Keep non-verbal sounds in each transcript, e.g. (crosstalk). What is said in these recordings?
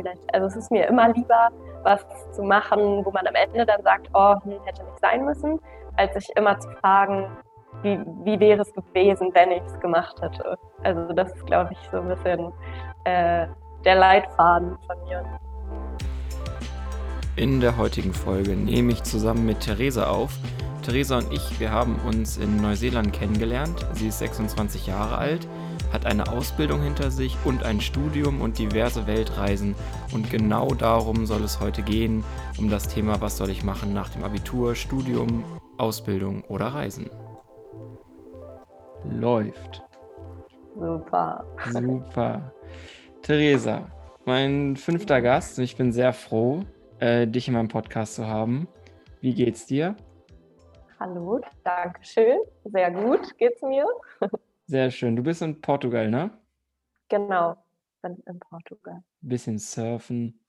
vielleicht, also es ist mir immer lieber, was zu machen, wo man am Ende dann sagt, oh, hm, hätte nicht sein müssen, als sich immer zu fragen, wie, wie wäre es gewesen, wenn ich es gemacht hätte. Also das ist, glaube ich, so ein bisschen äh, der Leitfaden von mir. In der heutigen Folge nehme ich zusammen mit Theresa auf. Theresa und ich, wir haben uns in Neuseeland kennengelernt. Sie ist 26 Jahre alt hat eine Ausbildung hinter sich und ein Studium und diverse Weltreisen. Und genau darum soll es heute gehen, um das Thema, was soll ich machen nach dem Abitur, Studium, Ausbildung oder Reisen. Läuft. Super. Super. Theresa, mein fünfter Gast und ich bin sehr froh, äh, dich in meinem Podcast zu haben. Wie geht's dir? Hallo, danke schön. Sehr gut geht's mir. Sehr schön. Du bist in Portugal, ne? Genau, bin in Portugal. Bisschen surfen.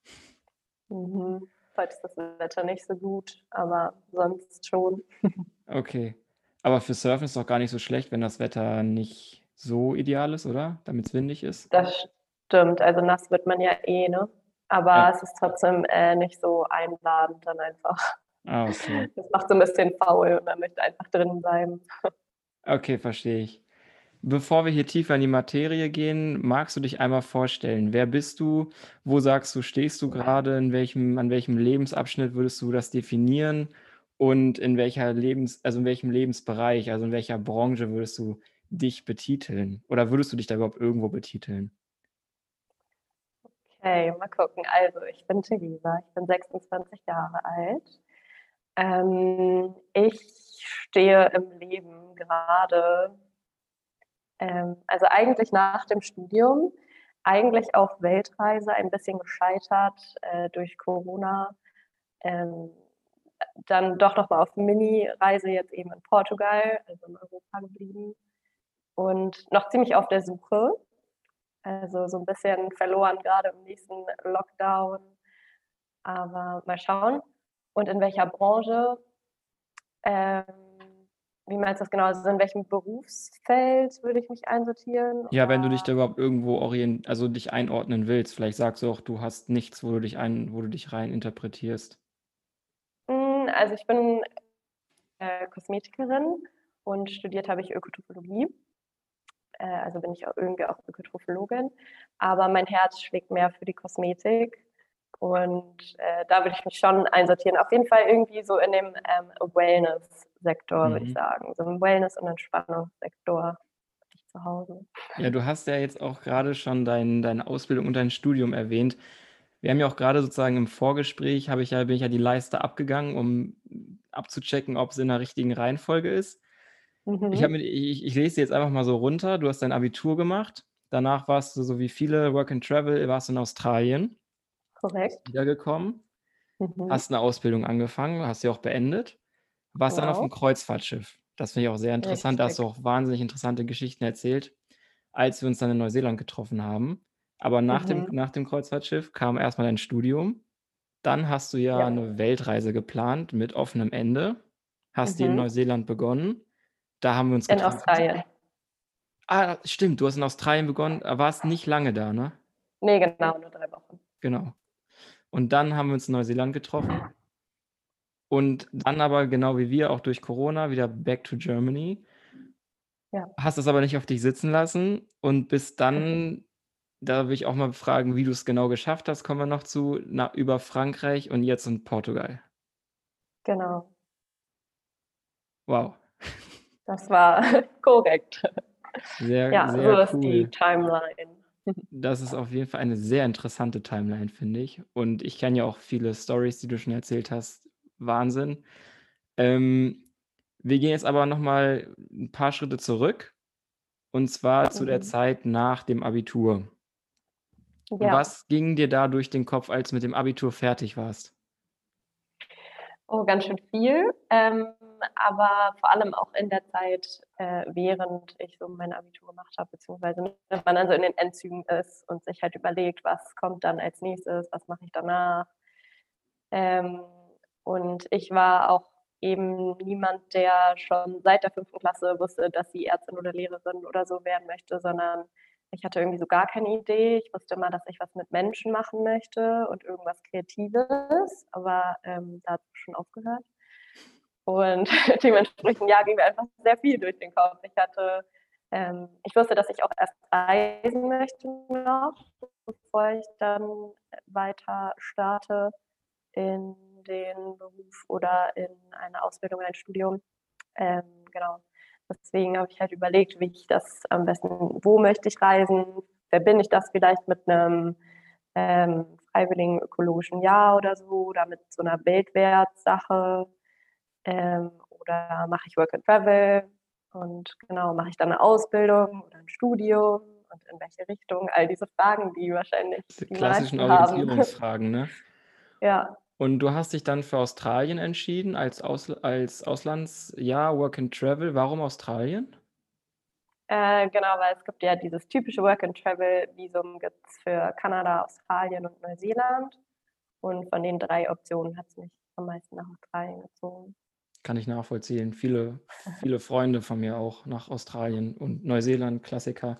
Mhm. Heute ist das Wetter nicht so gut, aber sonst schon. (laughs) Okay. Aber für Surfen ist es doch gar nicht so schlecht, wenn das Wetter nicht so ideal ist, oder? Damit es windig ist. Das stimmt. Also nass wird man ja eh, ne? Aber ja. es ist trotzdem äh, nicht so einladend dann einfach. Ah, okay. (laughs) Das macht so ein bisschen faul und man möchte einfach drin bleiben. (laughs) Okay, verstehe ich. Bevor wir hier tiefer in die Materie gehen, magst du dich einmal vorstellen? Wer bist du? Wo sagst du, stehst du gerade? In welchem, an welchem Lebensabschnitt würdest du das definieren? Und in welcher Lebens, also in welchem Lebensbereich, also in welcher Branche würdest du dich betiteln? Oder würdest du dich da überhaupt irgendwo betiteln? Okay, mal gucken. Also, ich bin Theresa, ich bin 26 Jahre alt. Ähm, ich stehe im Leben gerade also eigentlich nach dem Studium, eigentlich auf Weltreise, ein bisschen gescheitert äh, durch Corona. Ähm, dann doch noch mal auf Mini-Reise jetzt eben in Portugal, also in Europa geblieben. Und noch ziemlich auf der Suche. Also so ein bisschen verloren gerade im nächsten Lockdown. Aber mal schauen. Und in welcher Branche? Ähm, wie meinst du das genau? Also in welchem Berufsfeld würde ich mich einsortieren? Ja, wenn du dich da überhaupt irgendwo orient, also dich einordnen willst, vielleicht sagst du auch, du hast nichts, wo du dich ein, wo du dich rein interpretierst. Hm, also ich bin äh, Kosmetikerin und studiert habe ich Ökotrophologie. Äh, also bin ich auch irgendwie auch Ökotrophologin. Aber mein Herz schlägt mehr für die Kosmetik. Und äh, da würde ich mich schon einsortieren. Auf jeden Fall irgendwie so in dem ähm, Wellness Sektor, mhm. würde ich mhm. sagen. So im Wellness- und Entspannungssektor ich zu Hause. Ja, du hast ja jetzt auch gerade schon dein, deine Ausbildung und dein Studium erwähnt. Wir haben ja auch gerade sozusagen im Vorgespräch, habe ich ja, bin ich ja die Leiste abgegangen, um abzuchecken, ob es in der richtigen Reihenfolge ist. Mhm. Ich, mir, ich, ich lese jetzt einfach mal so runter. Du hast dein Abitur gemacht. Danach warst du, so wie viele Work and Travel, warst in Australien. Korrekt. Wiedergekommen. Mhm. Hast eine Ausbildung angefangen, hast sie auch beendet. Warst wow. dann auf dem Kreuzfahrtschiff. Das finde ich auch sehr interessant. Da hast du auch wahnsinnig interessante Geschichten erzählt, als wir uns dann in Neuseeland getroffen haben. Aber nach, mhm. dem, nach dem Kreuzfahrtschiff kam erstmal dein Studium. Dann hast du ja, ja, eine Weltreise geplant mit offenem Ende. Hast mhm. die in mhm. Neuseeland begonnen. Da haben wir uns getroffen. In Australien. Ah, stimmt, du hast in Australien begonnen, warst nicht lange da, ne? Nee, genau, nur drei Wochen. Genau. Und dann haben wir uns in Neuseeland getroffen. Und dann aber, genau wie wir, auch durch Corona wieder back to Germany. Ja. Hast es aber nicht auf dich sitzen lassen und bist dann, da will ich auch mal fragen, wie du es genau geschafft hast, kommen wir noch zu, nach, über Frankreich und jetzt in Portugal. Genau. Wow. (laughs) Das war (laughs) korrekt. Sehr, ja, sehr so ist die Timeline. (laughs) Das ist auf jeden Fall eine sehr interessante Timeline, finde ich. Und ich kenne ja auch viele Stories, die du schon erzählt hast, Wahnsinn. Ähm, wir gehen jetzt aber nochmal ein paar Schritte zurück. Und zwar zu der mhm. Zeit nach dem Abitur. Ja. Was ging dir da durch den Kopf, als du mit dem Abitur fertig warst? Oh, ganz schön viel. Ähm, aber vor allem auch in der Zeit, äh, während ich so mein Abitur gemacht habe, beziehungsweise ne, wenn man dann so in den Endzügen ist und sich halt überlegt, was kommt dann als nächstes, was mache ich danach. Ähm, und ich war auch eben niemand, der schon seit der fünften Klasse wusste, dass sie Ärztin oder Lehrerin oder so werden möchte, sondern ich hatte irgendwie so gar keine Idee. Ich wusste immer, dass ich was mit Menschen machen möchte und irgendwas Kreatives, aber ähm, da hat es schon aufgehört. Und (laughs) dementsprechend, ja, ging mir einfach sehr viel durch den Kopf. Ich hatte, ähm, ich wusste, dass ich auch erst reisen möchte noch, bevor ich dann weiter starte in den Beruf oder in eine Ausbildung, ein Studium. Ähm, genau. Deswegen habe ich halt überlegt, wie ich das am besten, wo möchte ich reisen, wer bin ich das vielleicht mit einem ähm, freiwilligen ökologischen Jahr oder so oder mit so einer Weltwertsache ähm, oder mache ich Work and Travel und genau, mache ich dann eine Ausbildung oder ein Studium und in welche Richtung? All diese Fragen, die wahrscheinlich die, die klassischen Orientierungsfragen, ne? (laughs) ja. Und du hast dich dann für Australien entschieden als, Aus als Auslandsjahr, Work and Travel. Warum Australien? Äh, genau, weil es gibt ja dieses typische Work and Travel Visum gibt es für Kanada, Australien und Neuseeland. Und von den drei Optionen hat es mich am meisten nach Australien gezogen. Kann ich nachvollziehen. Viele, viele Freunde von mir auch nach Australien und Neuseeland, Klassiker.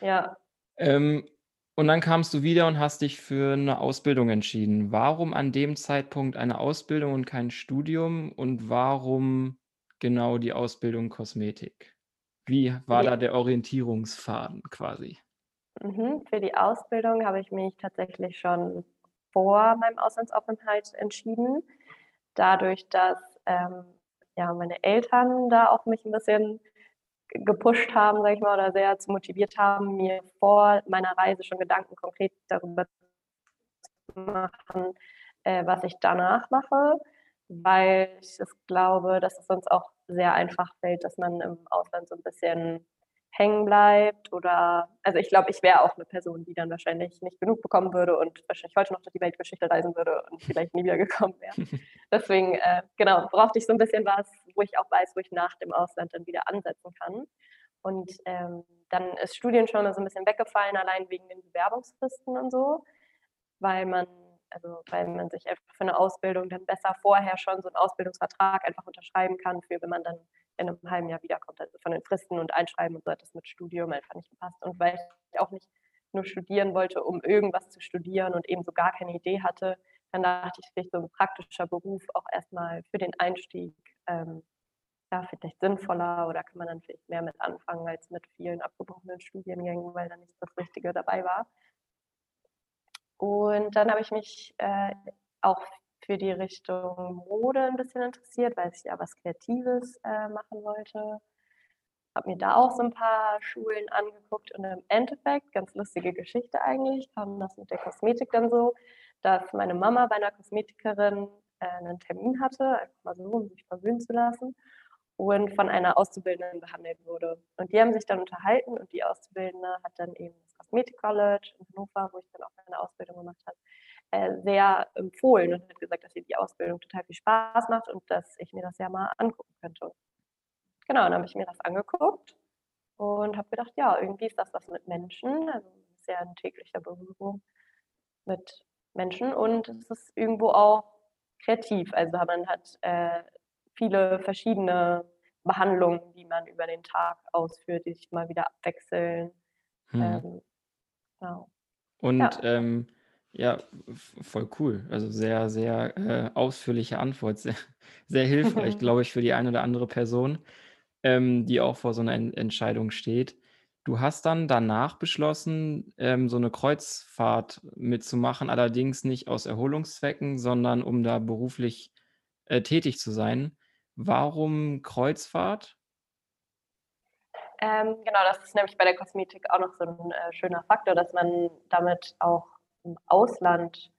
Ja. Ähm, und dann kamst du wieder und hast dich für eine Ausbildung entschieden. Warum an dem Zeitpunkt eine Ausbildung und kein Studium und warum genau die Ausbildung Kosmetik? Wie war Ja. da der Orientierungsfaden quasi? Mhm. Für die Ausbildung habe ich mich tatsächlich schon vor meinem Auslandsaufenthalt entschieden. Dadurch, dass ähm, ja, meine Eltern da auch mich ein bisschen gepusht haben, sag ich mal, oder sehr zu motiviert haben, mir vor meiner Reise schon Gedanken konkret darüber zu machen, äh, was ich danach mache, weil ich das glaube, dass es sonst auch sehr einfach fällt, dass man im Ausland so ein bisschen hängen bleibt oder also ich glaube, ich wäre auch eine Person, die dann wahrscheinlich nicht genug bekommen würde und wahrscheinlich heute noch durch die Weltgeschichte reisen würde und vielleicht nie wieder gekommen wäre. (laughs) Deswegen, äh, genau, brauchte ich so ein bisschen was, wo ich auch weiß, wo ich nach dem Ausland dann wieder ansetzen kann. Und ähm, dann ist Studien schon mal so ein bisschen weggefallen, allein wegen den Bewerbungsfristen und so, weil man also weil man sich einfach für eine Ausbildung dann besser vorher schon so einen Ausbildungsvertrag einfach unterschreiben kann, für wenn man dann in einem halben Jahr wiederkommt. Also von den Fristen und Einschreiben und so hat das mit Studium einfach nicht gepasst. Und weil ich auch nicht nur studieren wollte, um irgendwas zu studieren und eben so gar keine Idee hatte, dann dachte ich, vielleicht so ein praktischer Beruf auch erstmal für den Einstieg ähm, ja, vielleicht sinnvoller oder kann man dann vielleicht mehr mit anfangen als mit vielen abgebrochenen Studiengängen, weil da nicht das Richtige dabei war. Und dann habe ich mich äh, auch für die Richtung Mode ein bisschen interessiert, weil ich ja was Kreatives äh, machen wollte. Habe mir da auch so ein paar Schulen angeguckt und im Endeffekt, ganz lustige Geschichte eigentlich, kam das mit der Kosmetik dann so, dass meine Mama bei einer Kosmetikerin einen Termin hatte, einfach mal so, um sich verwöhnen zu lassen und von einer Auszubildenden behandelt wurde. Und die haben sich dann unterhalten und die Auszubildende hat dann eben das Kosmetik College in Hannover, wo ich dann auch meine Ausbildung gemacht habe, äh, sehr empfohlen und hat gesagt, dass ihr die Ausbildung total viel Spaß macht und dass ich mir das ja mal angucken könnte. Genau, dann habe ich mir das angeguckt und habe gedacht, ja, irgendwie ist das was mit Menschen, also sehr ein täglicher Berührung mit Menschen und es ist irgendwo auch kreativ. Also man hat äh, viele verschiedene Behandlungen, die man über den Tag ausführt, die sich mal wieder abwechseln. Hm. Ähm, genau. Und Ja. ähm, ja, voll cool. Also sehr, sehr äh, ausführliche Antwort. (laughs) Sehr, sehr hilfreich, (laughs) glaube ich, für die eine oder andere Person, ähm, die auch vor so einer En Entscheidung steht. Du hast dann danach beschlossen, ähm, so eine Kreuzfahrt mitzumachen, allerdings nicht aus Erholungszwecken, sondern um da beruflich äh, tätig zu sein. Warum Kreuzfahrt? Ähm, genau, das ist nämlich bei der Kosmetik auch noch so ein äh, schöner Faktor, dass man damit auch im Ausland,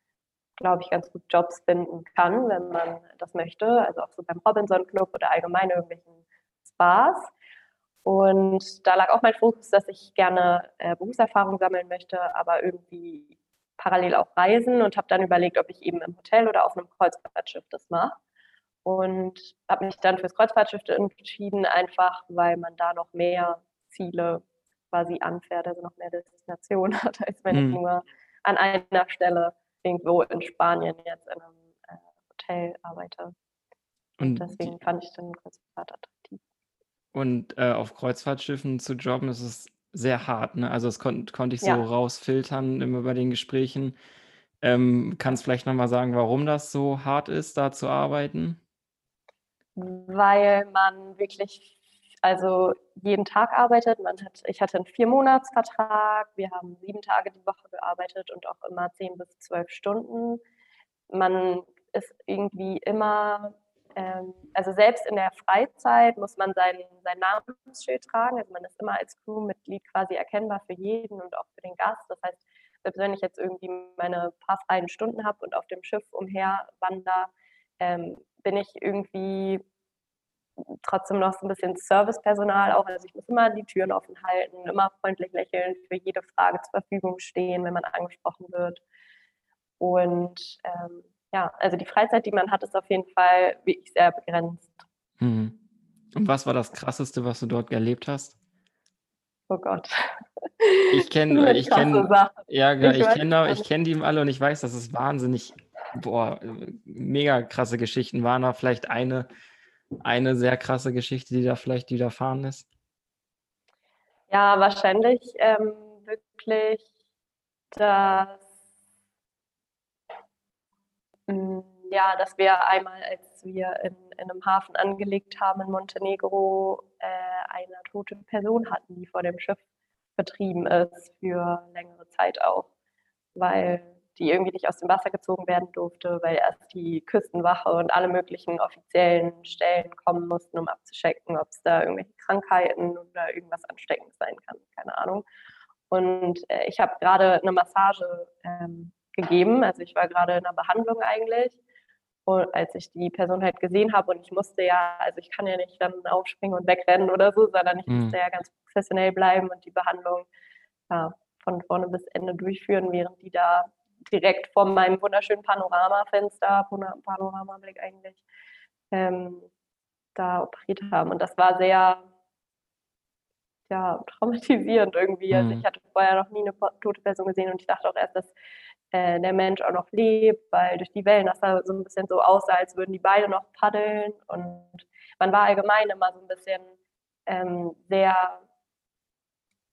glaube ich, ganz gut Jobs finden kann, wenn man das möchte. Also auch so beim Robinson Club oder allgemein irgendwelchen Spas. Und da lag auch mein Fokus, dass ich gerne äh, Berufserfahrung sammeln möchte, aber irgendwie parallel auch reisen und habe dann überlegt, ob ich eben im Hotel oder auf einem Kreuzfahrtschiff das mache und habe mich dann fürs Kreuzfahrtschiff entschieden, einfach weil man da noch mehr Ziele quasi anfährt, also noch mehr Destinationen (laughs) hat, als wenn Mhm. ich nur an einer Stelle irgendwo in Spanien jetzt in einem äh, Hotel arbeite. Und deswegen fand ich dann Kreuzfahrt attraktiv. Und, äh, auf Kreuzfahrtschiffen zu jobben, ist es sehr hart, ne? Also, das kon konnte ich so Ja. rausfiltern immer bei den Gesprächen. Ähm, kannst vielleicht noch mal sagen, warum das so hart ist, da zu arbeiten? Weil man wirklich also jeden Tag arbeitet. Man hat ich hatte einen Vier-Monats-Vertrag. Wir haben sieben Tage die Woche gearbeitet und auch immer zehn bis zwölf Stunden. Man ist irgendwie immer ähm, also selbst in der Freizeit muss man sein, sein Namensschild tragen. Also man ist immer als Crewmitglied quasi erkennbar für jeden und auch für den Gast. Das heißt, selbst wenn ich jetzt irgendwie meine paar freien Stunden habe und auf dem Schiff umher wandere, ähm, bin ich irgendwie trotzdem noch so ein bisschen Servicepersonal auch. Also ich muss immer die Türen offen halten, immer freundlich lächeln, für jede Frage zur Verfügung stehen, wenn man angesprochen wird. Und ähm, ja, also die Freizeit, die man hat, ist auf jeden Fall wirklich sehr begrenzt. Mhm. Und was war das Krasseste, was du dort erlebt hast? Oh Gott. Ich kenne, (laughs) ich kenne, ja, ich, ich kenne, ich kenne die alle und ich weiß, dass es wahnsinnig, boah, mega krasse Geschichten waren. Da vielleicht eine, eine sehr krasse Geschichte, die da vielleicht widerfahren ist. Ja, wahrscheinlich ähm, wirklich, dass ja, dass wir einmal, als wir in, in einem Hafen angelegt haben in Montenegro, äh, eine tote Person hatten, die vor dem Schiff vertrieben ist für längere Zeit auch, weil die irgendwie nicht aus dem Wasser gezogen werden durfte, weil erst die Küstenwache und alle möglichen offiziellen Stellen kommen mussten, um abzuschecken, ob es da irgendwelche Krankheiten oder irgendwas ansteckend sein kann, keine Ahnung. Und äh, ich habe gerade eine Massage ähm, gegeben. Also ich war gerade in einer Behandlung eigentlich. Und als ich die Person halt gesehen habe und ich musste ja, also ich kann ja nicht dann aufspringen und wegrennen oder so, sondern ich mhm. musste ja ganz professionell bleiben und die Behandlung ja, von vorne bis Ende durchführen, während die da direkt vor meinem wunderschönen Panoramafenster, Panoramablick eigentlich, ähm, da operiert haben. Und das war sehr ja, traumatisierend irgendwie. Also mhm. Also ich hatte vorher noch nie eine tote Person gesehen und ich dachte auch erst, dass äh, der Mensch auch noch lebt, weil durch die Wellen das sah so ein bisschen so aussah, als würden die beide noch paddeln. Und man war allgemein immer so ein bisschen ähm, sehr,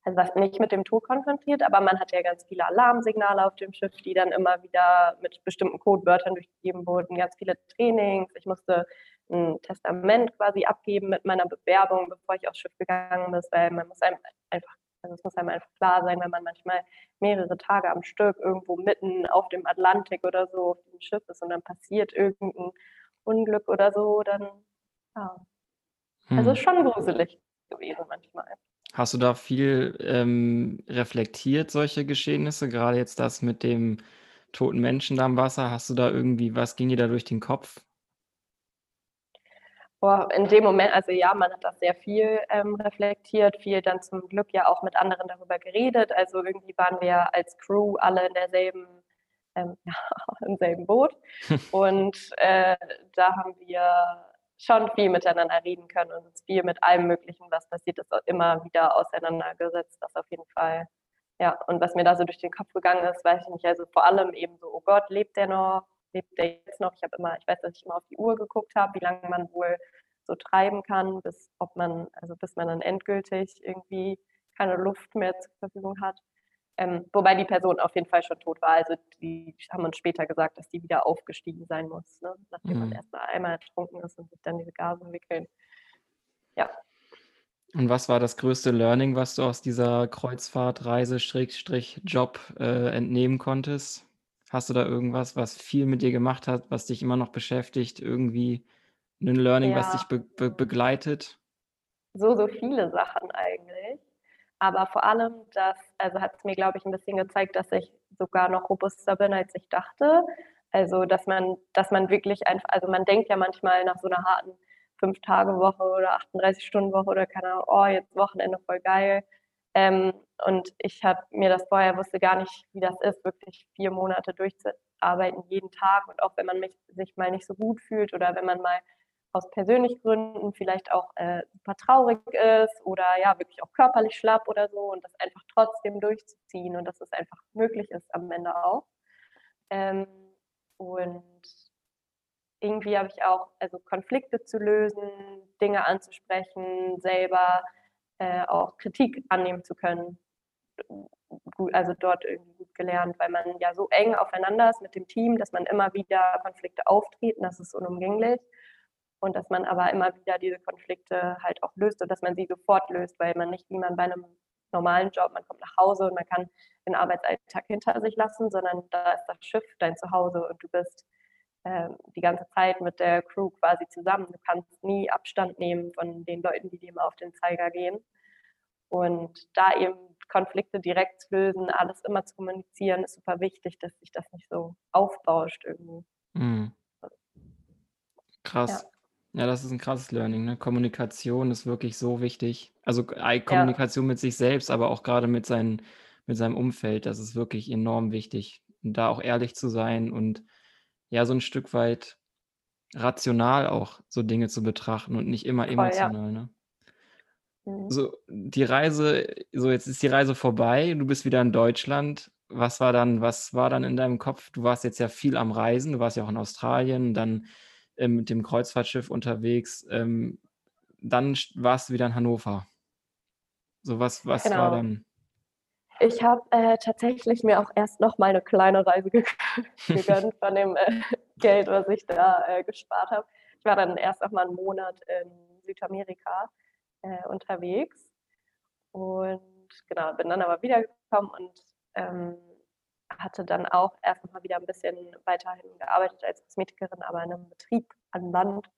also was nicht mit dem Tod konfrontiert, aber man hatte ja ganz viele Alarmsignale auf dem Schiff, die dann immer wieder mit bestimmten Codewörtern durchgegeben wurden, ganz viele Trainings. Ich musste ein Testament quasi abgeben mit meiner Bewerbung, bevor ich aufs Schiff gegangen bin, weil man muss einfach also es muss einem einfach klar sein, wenn man manchmal mehrere Tage am Stück irgendwo mitten auf dem Atlantik oder so auf dem Schiff ist und dann passiert irgendein Unglück oder so, dann ja. Hm. Also schon gruselig gewesen manchmal. Hast du da viel ähm, reflektiert, solche Geschehnisse? Gerade jetzt das mit dem toten Menschen da im Wasser. Hast du da irgendwie, was ging dir da durch den Kopf? Boah, in dem Moment, also ja, man hat das sehr viel ähm, reflektiert, viel dann zum Glück ja auch mit anderen darüber geredet. Also irgendwie waren wir als Crew alle in derselben, ähm, (laughs) ja, im selben Boot. (laughs) Und äh, da haben wir schon viel miteinander reden können und uns viel mit allem Möglichen, was passiert ist, immer wieder auseinandergesetzt. Das auf jeden Fall. Ja, und was mir da so durch den Kopf gegangen ist, weiß ich nicht. Also vor allem eben so, oh Gott, lebt der noch? Lebt der jetzt noch? Ich habe immer, ich weiß, dass ich immer auf die Uhr geguckt habe, wie lange man wohl so treiben kann, bis ob man, also bis man dann endgültig irgendwie keine Luft mehr zur Verfügung hat. Ähm, wobei die Person auf jeden Fall schon tot war. Also die haben uns später gesagt, dass die wieder aufgestiegen sein muss, ne? nachdem mhm. man erstmal einmal ertrunken ist und sich dann diese Gase entwickeln. Ja. Und was war das größte Learning, was du aus dieser Kreuzfahrtreise-Job äh, entnehmen konntest? Hast du da irgendwas, was viel mit dir gemacht hat, was dich immer noch beschäftigt, irgendwie ein Learning, was dich be be begleitet? So, so viele Sachen eigentlich. Aber vor allem, das, also hat es mir, glaube ich, ein bisschen gezeigt, dass ich sogar noch robuster bin, als ich dachte. Also, dass man, dass man wirklich einfach, also man denkt ja manchmal nach so einer harten Fünf-Tage-Woche oder 38-Stunden-Woche oder keine Ahnung, oh, jetzt Wochenende voll geil. Ähm, und ich habe mir das vorher wusste gar nicht, wie das ist, wirklich vier Monate durchzuarbeiten, jeden Tag. Und auch wenn man mich, sich mal nicht so gut fühlt oder wenn man mal aus persönlichen Gründen vielleicht auch äh, super traurig ist oder ja, wirklich auch körperlich schlapp oder so und das einfach trotzdem durchzuziehen und dass es einfach möglich ist am Ende auch. Ähm, und irgendwie habe ich auch, also Konflikte zu lösen, Dinge anzusprechen, selber äh, auch Kritik annehmen zu können. Also dort irgendwie gut gelernt, weil man ja so eng aufeinander ist mit dem Team, dass man immer wieder Konflikte auftreten, das ist unumgänglich. Und dass man aber immer wieder diese Konflikte halt auch löst und dass man sie sofort löst, weil man nicht wie man bei einem normalen Job, man kommt nach Hause und man kann den Arbeitsalltag hinter sich lassen, sondern da ist das Schiff dein Zuhause und du bist äh, die ganze Zeit mit der Crew quasi zusammen. Du kannst nie Abstand nehmen von den Leuten, die dir immer auf den Zeiger gehen. Und da eben Konflikte direkt zu lösen, alles immer zu kommunizieren, ist super wichtig, dass sich das nicht so aufbauscht irgendwie. Mhm. Krass. Ja. ja. das ist ein krasses Learning. Ne? Kommunikation ist wirklich so wichtig. Also Kommunikation ja. mit sich selbst, aber auch gerade mit, seinen, mit seinem Umfeld, das ist wirklich enorm wichtig. Und da auch ehrlich zu sein und ja, so ein Stück weit rational auch so Dinge zu betrachten und nicht immer Voll, ja. emotional, ne? Mhm. So, die Reise so jetzt ist die Reise vorbei, du bist wieder in Deutschland. Was war dann was war dann in deinem Kopf? Du warst jetzt ja viel am Reisen, du warst ja auch in Australien, dann, ähm, mit dem Kreuzfahrtschiff unterwegs, ähm, dann warst du wieder in Hannover. So, was was war genau. dann? Ich habe äh, tatsächlich mir auch erst noch mal eine kleine Reise (laughs) gegönnt von dem äh, Geld, was ich da äh, gespart habe. Ich war dann erst noch mal einen Monat in Südamerika äh, unterwegs und genau, bin dann aber wiedergekommen und ähm, hatte dann auch erst noch mal wieder ein bisschen weiterhin gearbeitet als Kosmetikerin, aber in einem Betrieb an Land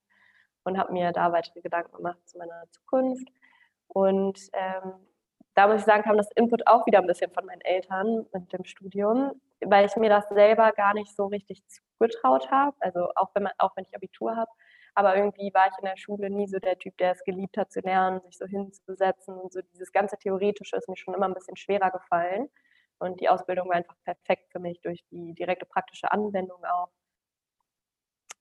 und habe mir da weitere Gedanken gemacht zu meiner Zukunft. Und ähm, da muss ich sagen, kam das Input auch wieder ein bisschen von meinen Eltern mit dem Studium, weil ich mir das selber gar nicht so richtig zugetraut habe. Also auch wenn, man, auch wenn ich Abitur habe. Aber irgendwie war ich in der Schule nie so der Typ, der es geliebt hat zu lernen, sich so hinzusetzen. Und so dieses ganze Theoretische ist mir schon immer ein bisschen schwerer gefallen. Und die Ausbildung war einfach perfekt für mich durch die direkte praktische Anwendung auch.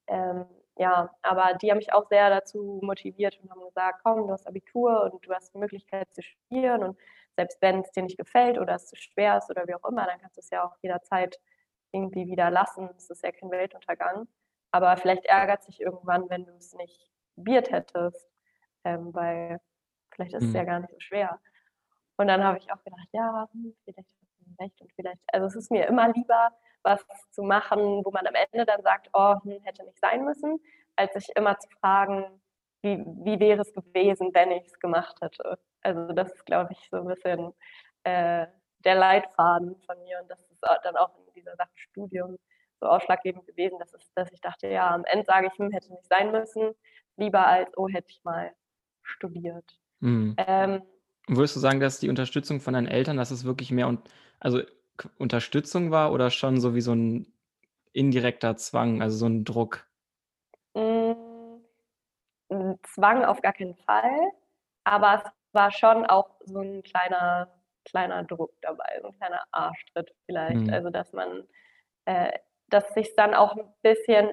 Ähm, ja, aber die haben mich auch sehr dazu motiviert und haben gesagt, komm, du hast Abitur und du hast die Möglichkeit zu studieren und selbst wenn es dir nicht gefällt oder es zu schwer ist oder wie auch immer, dann kannst du es ja auch jederzeit irgendwie wieder lassen. Es ist ja kein Weltuntergang. Aber vielleicht ärgert sich irgendwann, wenn du es nicht probiert hättest, ähm, weil vielleicht ist mhm. es ja mhm. gar nicht so schwer. Und dann habe ich auch gedacht, ja, hm, vielleicht recht und vielleicht, also es ist mir immer lieber, was zu machen, wo man am Ende dann sagt, oh, hm, hätte nicht sein müssen, als sich immer zu fragen, wie, wie wäre es gewesen, wenn ich es gemacht hätte. Also das ist, glaube ich, so ein bisschen äh, der Leitfaden von mir und das ist dann auch in dieser Sache Studium so ausschlaggebend gewesen, dass, es, dass ich dachte, ja, am Ende sage ich, hm, hätte nicht sein müssen, lieber als, oh, hätte ich mal studiert. Mhm. Ähm, Würdest du sagen, dass die Unterstützung von deinen Eltern, dass es wirklich mehr und also Unterstützung war oder schon so wie so ein indirekter Zwang, also so ein Druck? Hm, Zwang auf gar keinen Fall, aber es war schon auch so ein kleiner kleiner Druck dabei, so ein kleiner Arschtritt vielleicht. Mhm. Also, dass man äh, dass ich's dann auch ein bisschen,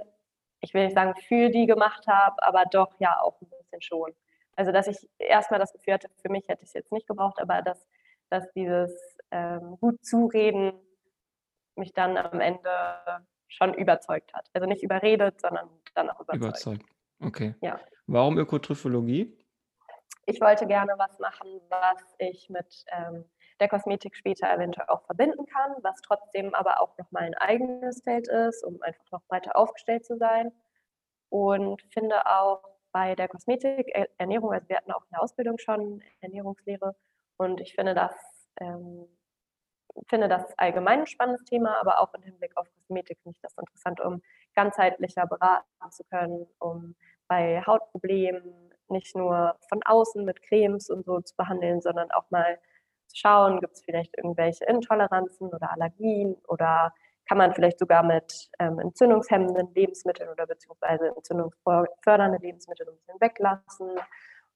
ich will nicht sagen für die gemacht habe, aber doch ja auch ein bisschen schon. Also, dass ich erstmal das Gefühl hatte, für mich hätte ich es jetzt nicht gebraucht, aber dass dass dieses ähm, gut zureden mich dann am Ende schon überzeugt hat. Also nicht überredet, sondern dann auch überzeugt. Überzeugt, okay. Ja. Warum Ökotryphologie? Ich wollte gerne was machen, was ich mit ähm, der Kosmetik später eventuell auch verbinden kann, was trotzdem aber auch nochmal ein eigenes Feld ist, um einfach noch breiter aufgestellt zu sein. Und finde auch bei der Kosmetik, Ernährung, also wir hatten auch in der Ausbildung schon Ernährungslehre, und ich finde das, ähm, finde das allgemein ein spannendes Thema, aber auch im Hinblick auf Kosmetik finde ich das interessant, um ganzheitlicher beraten zu können, um bei Hautproblemen nicht nur von außen mit Cremes und so zu behandeln, sondern auch mal zu schauen, gibt es vielleicht irgendwelche Intoleranzen oder Allergien oder kann man vielleicht sogar mit ähm, entzündungshemmenden Lebensmitteln oder beziehungsweise entzündungsfördernde Lebensmittel ein bisschen weglassen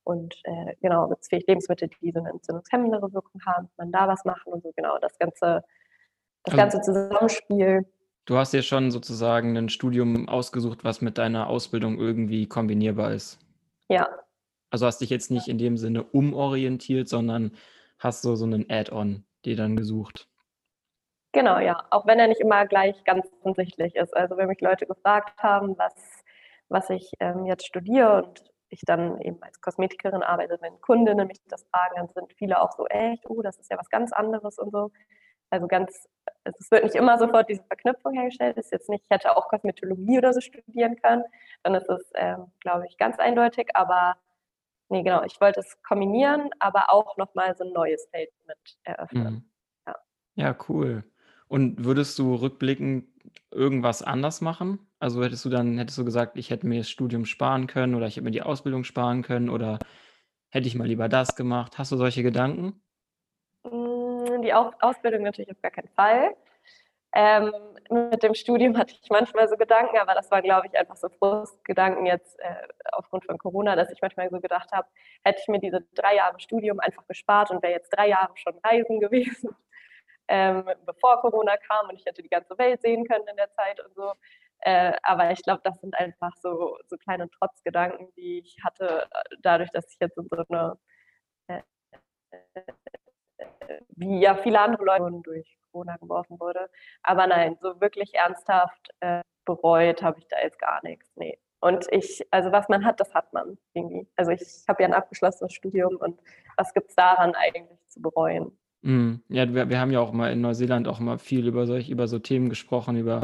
und äh, genau, gibt es vielleicht Lebensmittel, die so eine entzündungshemmendere Wirkung haben, kann man da was machen und so genau das ganze, das also, ganze Zusammenspiel. Du hast dir schon sozusagen ein Studium ausgesucht, was mit deiner Ausbildung irgendwie kombinierbar ist. Ja. Also hast dich jetzt nicht in dem Sinne umorientiert, sondern hast so, so einen Add-on dir dann gesucht. Genau, ja. Auch wenn er nicht immer gleich ganz offensichtlich ist. Also wenn mich Leute gefragt haben, was, was ich ähm, jetzt studiere und ich dann eben als Kosmetikerin arbeite, wenn Kundinnen mich das fragen, dann sind viele auch so, echt, oh, das ist ja was ganz anderes und so. Also ganz, also es wird nicht immer sofort diese Verknüpfung hergestellt. Es ist jetzt nicht, ich hätte auch Kosmetologie oder so studieren können, dann ist es, ähm, glaube ich, ganz eindeutig. Aber nee, genau, ich wollte es kombinieren, aber auch nochmal so ein neues Feld mit eröffnen. Mhm. Ja. ja, cool. Und würdest du rückblickend irgendwas anders machen? Also hättest du dann, hättest du gesagt, ich hätte mir das Studium sparen können oder ich hätte mir die Ausbildung sparen können oder hätte ich mal lieber das gemacht? Hast du solche Gedanken? Hm, die Ausbildung natürlich auf gar keinen Fall. Ähm, mit dem Studium hatte ich manchmal so Gedanken, aber das war, glaube ich, einfach so Frustgedanken jetzt äh, aufgrund von Corona, dass ich manchmal so gedacht habe, hätte ich mir diese drei Jahre Studium einfach gespart und wäre jetzt drei Jahre schon reisen (laughs) gewesen, ähm, bevor Corona kam und ich hätte die ganze Welt sehen können in der Zeit und so. Äh, aber ich glaube, das sind einfach so, so kleine Trotzgedanken, die ich hatte, äh, dadurch, dass ich jetzt in so eine äh, wie ja viele andere Leute durch Corona geworfen wurde. Aber nein, so wirklich ernsthaft äh, bereut habe ich da jetzt gar nichts. Nee. Und ich, also was man hat, das hat man irgendwie. Also ich habe ja ein abgeschlossenes Studium und was gibt es daran eigentlich zu bereuen? Mm, ja, wir, wir haben ja auch mal in Neuseeland auch mal viel über solch, über so Themen gesprochen, über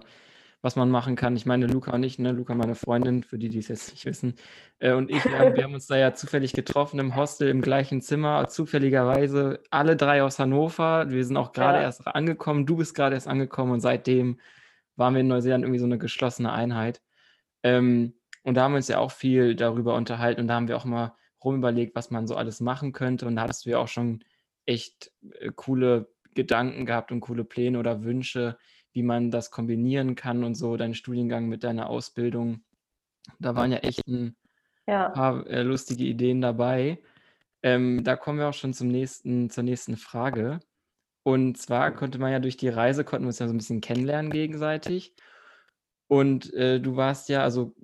was man machen kann. Ich meine, Luca und ich, ne, Luca, meine Freundin, für die, die es jetzt nicht wissen, äh, und ich, wir haben, wir haben uns da ja zufällig getroffen im Hostel im gleichen Zimmer, zufälligerweise alle drei aus Hannover. Wir sind auch gerade ja. erst angekommen, du bist gerade erst angekommen und seitdem waren wir in Neuseeland irgendwie so eine geschlossene Einheit. Ähm, und da haben wir uns ja auch viel darüber unterhalten und da haben wir auch mal rumüberlegt, was man so alles machen könnte. Und da hattest du ja auch schon echt äh, coole Gedanken gehabt und coole Pläne oder Wünsche, wie man das kombinieren kann und so, deinen Studiengang mit deiner Ausbildung. Da waren ja echt ein ja. paar äh, lustige Ideen dabei. Ähm, da kommen wir auch schon zum nächsten, zur nächsten Frage. Und zwar konnte man ja durch die Reise, konnten wir uns ja so ein bisschen kennenlernen gegenseitig. Und äh, du warst ja, also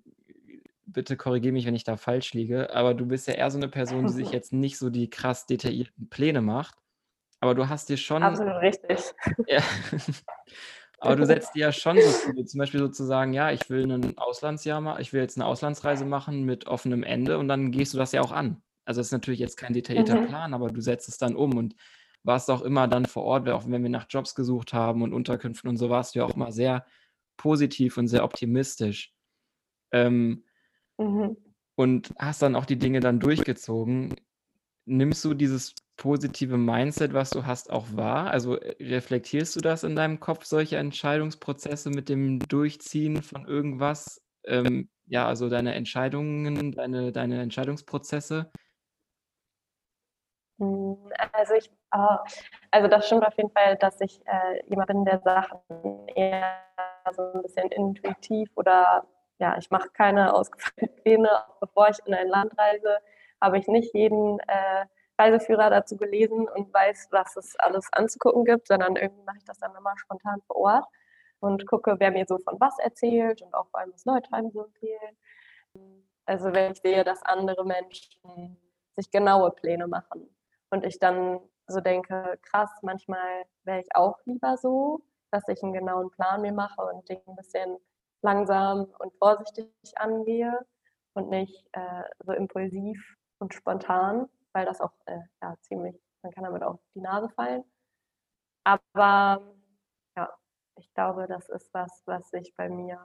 bitte korrigiere mich, wenn ich da falsch liege, aber du bist ja eher so eine Person, die sich (laughs) jetzt nicht so die krass detaillierten Pläne macht. Aber du hast dir schon. Absolut richtig. Ja, (laughs) aber du setzt dir ja schon so Ziele, zum Beispiel sozusagen, ja, ich will ein Auslandsjahr machen, ich will jetzt eine Auslandsreise machen mit offenem Ende und dann gehst du das ja auch an. Also das ist natürlich jetzt kein detaillierter mhm. Plan, aber du setzt es dann um und warst auch immer dann vor Ort, auch wenn wir nach Jobs gesucht haben und Unterkünften und so, warst du ja auch immer sehr positiv und sehr optimistisch. Ähm, mhm. Und hast dann auch die Dinge dann durchgezogen. Nimmst du dieses positive Mindset, was du hast, auch wahr? Also äh, reflektierst du das in deinem Kopf, solche Entscheidungsprozesse mit dem Durchziehen von irgendwas? Ähm, ja, also deine Entscheidungen, deine, deine Entscheidungsprozesse? Hm, also ich, oh, also das stimmt auf jeden Fall, dass ich äh, jemand bin, der Sachen eher so ein bisschen intuitiv oder ja, ich mache keine (laughs) ausgefallenen Pläne, bevor ich in ein Land reise, habe ich nicht jeden äh, Reiseführer dazu gelesen und weiß, was es alles anzugucken gibt, sondern irgendwie mache ich das dann immer spontan vor Ort und gucke, wer mir so von was erzählt und auch vor allem, was Leute einem so empfehlen. Also wenn ich sehe, dass andere Menschen sich genaue Pläne machen und ich dann so denke, krass, manchmal wäre ich auch lieber so, dass ich einen genauen Plan mir mache und Dinge ein bisschen langsam und vorsichtig angehe und nicht äh, so impulsiv und spontan weil das auch äh, ja, ziemlich, man kann damit auch die Nase fallen. Aber ja, ich glaube, das ist was, was sich bei mir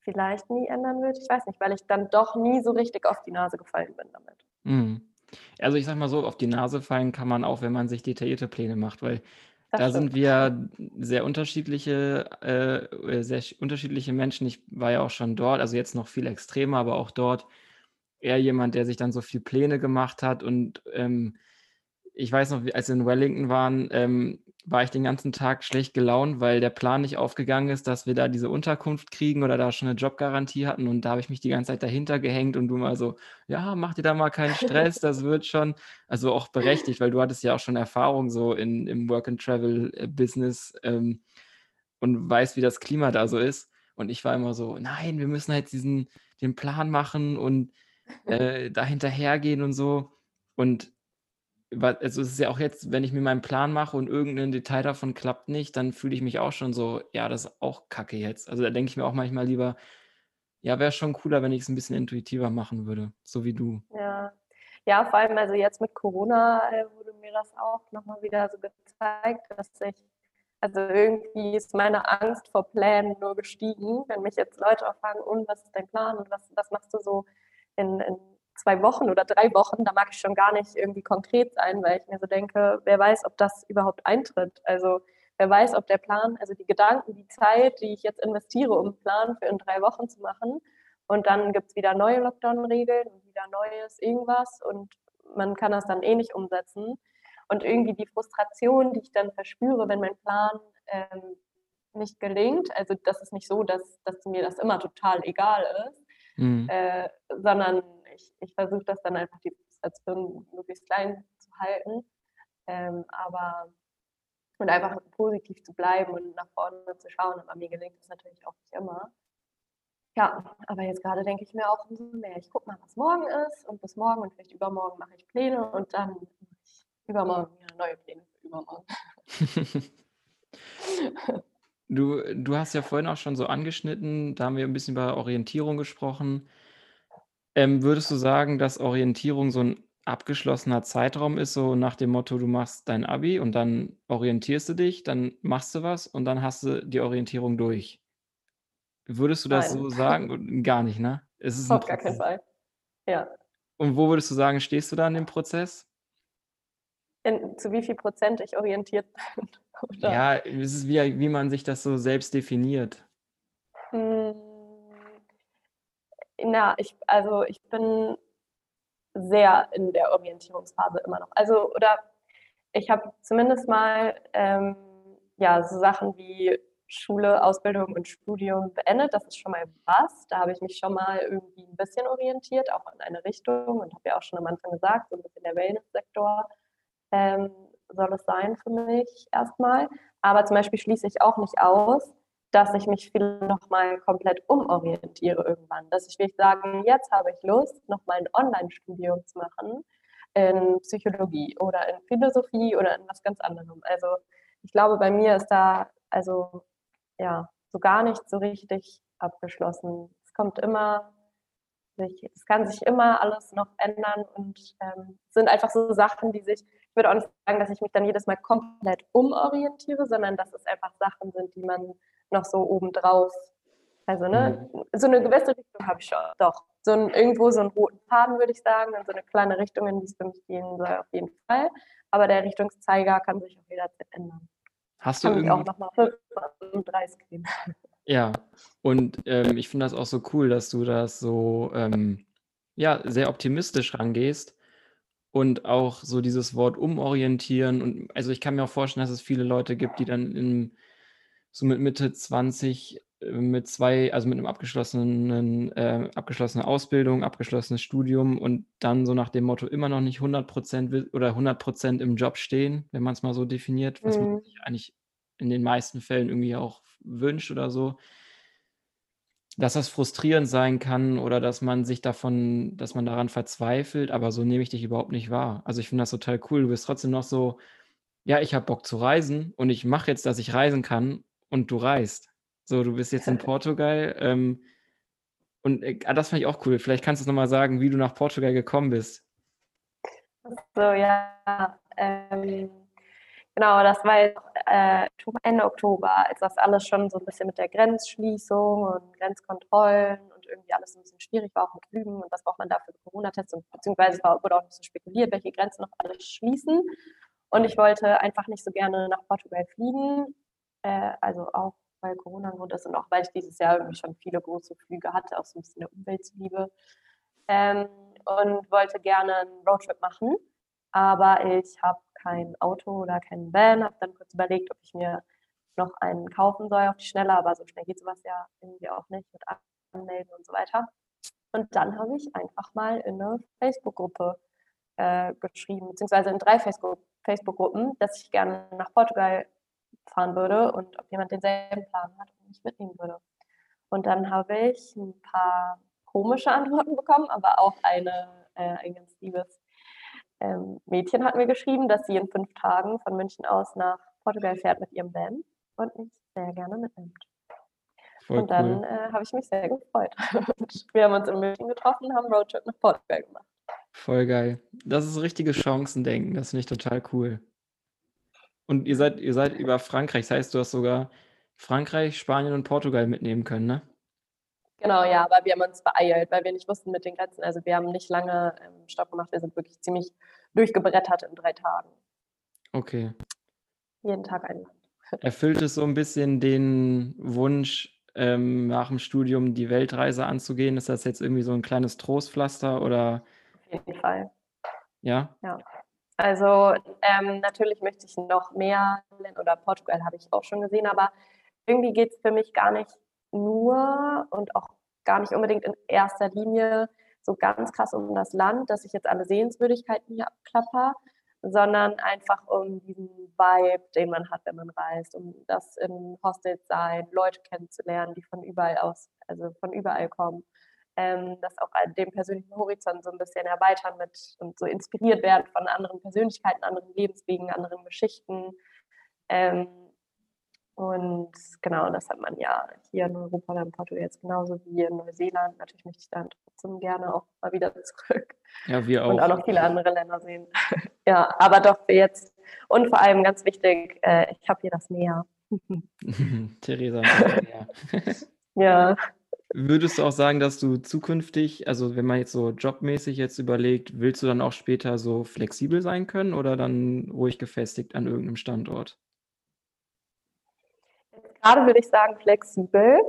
vielleicht nie ändern wird. Ich weiß nicht, weil ich dann doch nie so richtig auf die Nase gefallen bin damit. Mhm. Also ich sag mal so, auf die Nase fallen kann man auch, wenn man sich detaillierte Pläne macht, weil das da stimmt. sind wir sehr unterschiedliche, äh, sehr unterschiedliche Menschen. Ich war ja auch schon dort, also jetzt noch viel extremer, aber auch dort eher jemand, der sich dann so viel Pläne gemacht hat. Und ähm, ich weiß noch, als wir in Wellington waren, ähm, war ich den ganzen Tag schlecht gelaunt, weil der Plan nicht aufgegangen ist, dass wir da diese Unterkunft kriegen oder da schon eine Jobgarantie hatten. Und da habe ich mich die ganze Zeit dahinter gehängt und du mal so, ja, mach dir da mal keinen Stress, das (laughs) wird schon. Also auch berechtigt, weil du hattest ja auch schon Erfahrung so in, im Work-and-Travel-Business ähm, und weißt, wie das Klima da so ist. Und ich war immer so, nein, wir müssen jetzt diesen, den Plan machen und äh, da hinterhergehen und so. Und also es ist ja auch jetzt, wenn ich mir meinen Plan mache und irgendein Detail davon klappt nicht, dann fühle ich mich auch schon so, ja, das ist auch kacke jetzt. Also da denke ich mir auch manchmal lieber, Ja, wäre schon cooler, wenn ich es ein bisschen intuitiver machen würde, so wie du. Ja. Ja, vor allem, also jetzt mit Corona äh, wurde mir das auch nochmal wieder so gezeigt, dass ich, also irgendwie ist meine Angst vor Plänen nur gestiegen, wenn mich jetzt Leute auch fragen, und was ist dein Plan und was, was machst du so in, in zwei Wochen oder drei Wochen, da mag ich schon gar nicht irgendwie konkret sein, weil ich mir so denke, wer weiß, ob das überhaupt eintritt. Also wer weiß, ob der Plan, also die Gedanken, die Zeit, die ich jetzt investiere, um einen Plan für in drei Wochen zu machen, und dann gibt es wieder neue Lockdown-Regeln und wieder neues irgendwas und man kann das dann eh nicht umsetzen. Und irgendwie die Frustration, die ich dann verspüre, wenn mein Plan ähm, nicht gelingt, also das ist nicht so, dass, dass mir das immer total egal ist, mhm. äh, sondern ich, ich versuche das dann einfach die Frustration möglichst klein zu halten. Ähm, aber und einfach positiv zu bleiben und nach vorne zu schauen. Aber mir gelingt das natürlich auch nicht immer. Ja, aber jetzt gerade denke ich mir auch umso mehr. Ich gucke mal, was morgen ist und bis morgen und vielleicht übermorgen mache ich Pläne und dann mache ich übermorgen wieder neue Pläne für übermorgen. (laughs) du, du hast ja vorhin auch schon so angeschnitten, da haben wir ein bisschen über Orientierung gesprochen. Ähm, würdest du sagen, dass Orientierung so ein abgeschlossener Zeitraum ist, so nach dem Motto, du machst dein Abi und dann orientierst du dich, dann machst du was und dann hast du die Orientierung durch? Würdest du das Nein. so (laughs) sagen? Gar nicht, ne? Es ist Auf gar keinen Fall. Ja. Und wo würdest du sagen, stehst du da in dem Prozess? In, zu wie viel Prozent ich orientiert bin? (laughs) Oder? Ja, es ist wie, wie man sich das so selbst definiert. Hm na, ich, also ich bin sehr in der Orientierungsphase immer noch. Also, oder ich habe zumindest mal ähm, ja, so Sachen wie Schule, Ausbildung und Studium beendet. Das ist schon mal was. Da habe ich mich schon mal irgendwie ein bisschen orientiert, auch in eine Richtung und habe ja auch schon am Anfang gesagt, so ein bisschen der Wellness-Sektor ähm, soll es sein für mich erstmal. Aber zum Beispiel schließe ich auch nicht aus, dass ich mich vielleicht nochmal komplett umorientiere irgendwann. Dass ich wirklich sage, jetzt habe ich Lust, nochmal ein Online-Studium zu machen in Psychologie oder in Philosophie oder in was ganz anderem. Also ich glaube, bei mir ist da also ja so gar nicht so richtig abgeschlossen. Es kommt immer, es kann sich immer alles noch ändern und ähm, sind einfach so Sachen, die sich, ich würde auch nicht sagen, dass ich mich dann jedes Mal komplett umorientiere, sondern dass es einfach Sachen sind, die man noch so obendrauf. Also, ne, mhm. so eine gewisse Richtung habe ich schon, doch. So ein, irgendwo so einen roten Faden, würde ich sagen, und so eine kleine Richtung, in die es für mich gehen soll, auf jeden Fall. Aber der Richtungszeiger kann sich auch jederzeit ändern. Hast du irgendwie... auch nochmal 35 gehen. (laughs) Ja, und ähm, ich finde das auch so cool, dass du das so ähm, ja, sehr optimistisch rangehst und auch so dieses Wort umorientieren. Und also ich kann mir auch vorstellen, dass es viele Leute gibt, die dann im so mit Mitte 20 äh, mit zwei, also mit einem abgeschlossenen, äh, abgeschlossene Ausbildung, abgeschlossenes Studium und dann so nach dem Motto immer noch nicht 100 Prozent oder 100 Prozent im Job stehen, wenn man es mal so definiert, was mhm. man sich eigentlich in den meisten Fällen irgendwie auch wünscht oder so. Dass das frustrierend sein kann oder dass man sich davon, dass man daran verzweifelt, aber so nehme ich dich überhaupt nicht wahr. Also ich finde das total cool. Du bist trotzdem noch so, ja, ich habe Bock zu reisen und ich mache jetzt, dass ich reisen kann und du reist. So, du bist jetzt in Portugal. Ähm, und äh, ah, das fand ich auch cool. Vielleicht kannst du nochmal sagen, wie du nach Portugal gekommen bist. So, ja. Ähm, genau, das war jetzt, äh, Ende Oktober, als das alles schon so ein bisschen mit der Grenzschließung und Grenzkontrollen und irgendwie alles ein bisschen schwierig war, auch mit Flügen und was braucht man da für Corona-Tests und beziehungsweise es wurde auch nicht so spekuliert, welche Grenzen noch alles schließen. Und ich wollte einfach nicht so gerne nach Portugal fliegen äh, also auch weil Corona ein Grund ist und auch weil ich dieses Jahr irgendwie schon viele große Flüge hatte, auch so ein bisschen der Umwelt zuliebe. Ähm, und wollte gerne einen Roadtrip machen, aber ich habe kein Auto oder keinen Van, habe dann kurz überlegt, ob ich mir noch einen kaufen soll auf die Schnelle, aber so schnell geht sowas ja irgendwie auch nicht mit Anmelden und so weiter. Und dann habe ich einfach mal in eine Facebook-Gruppe äh, geschrieben, beziehungsweise in drei Facebook-Gruppen, dass ich gerne nach Portugal fahren würde und ob jemand denselben Plan hat und mich mitnehmen würde. Und dann habe ich ein paar komische (laughs) Antworten bekommen, aber auch eine, äh, ein ganz liebes ähm, Mädchen hat mir geschrieben, dass sie in fünf Tagen von München aus nach Portugal fährt mit ihrem Van und mich sehr gerne mitnimmt. Voll und dann cool. äh, habe ich mich sehr gefreut. (laughs) wir haben uns in München getroffen, haben Roadtrip nach Portugal gemacht. Voll geil. Das ist richtiges Chancendenken. Das finde ich total cool. Und ihr seid, ihr seid über Frankreich. Das heißt, du hast sogar Frankreich, Spanien und Portugal mitnehmen können, ne? Genau, ja, aber wir haben uns beeilt, weil wir nicht wussten mit den Grenzen. Also wir haben nicht lange ähm, Stopp gemacht. Wir sind wirklich ziemlich durchgebrettert in drei Tagen. Okay. Jeden Tag ein Land. Erfüllt es so ein bisschen den Wunsch, ähm, nach dem Studium die Weltreise anzugehen? Ist das jetzt irgendwie so ein kleines Trostpflaster oder? Auf jeden Fall. Ja? Ja. Also ähm, natürlich möchte ich noch mehr oder Portugal habe ich auch schon gesehen, aber irgendwie geht es für mich gar nicht nur und auch gar nicht unbedingt in erster Linie so ganz krass um das Land, dass ich jetzt alle Sehenswürdigkeiten hier abklapper, sondern einfach um diesen Vibe, den man hat, wenn man reist, um das in Hostels sein, Leute kennenzulernen, die von überall aus, also von überall kommen, ähm, das auch den persönlichen Horizont so ein bisschen erweitern mit und so inspiriert werden von anderen Persönlichkeiten, anderen Lebenswegen, anderen Geschichten. Ähm, und genau, das hat man ja hier in Europa oder in Portugal jetzt genauso wie in Neuseeland. Natürlich möchte ich dann trotzdem gerne auch mal wieder (laughs) zurück. Ja, wir auch. Und auch noch viele andere Länder sehen. (laughs) ja, aber doch für jetzt. Und vor allem ganz wichtig, äh, ich habe hier das Meer. (laughs) Theresa, ja. ja. Würdest du auch sagen, dass du zukünftig, also wenn man jetzt so jobmäßig jetzt überlegt, willst du dann auch später so flexibel sein können oder dann ruhig gefestigt an irgendeinem Standort? gerade würde ich sagen flexibel,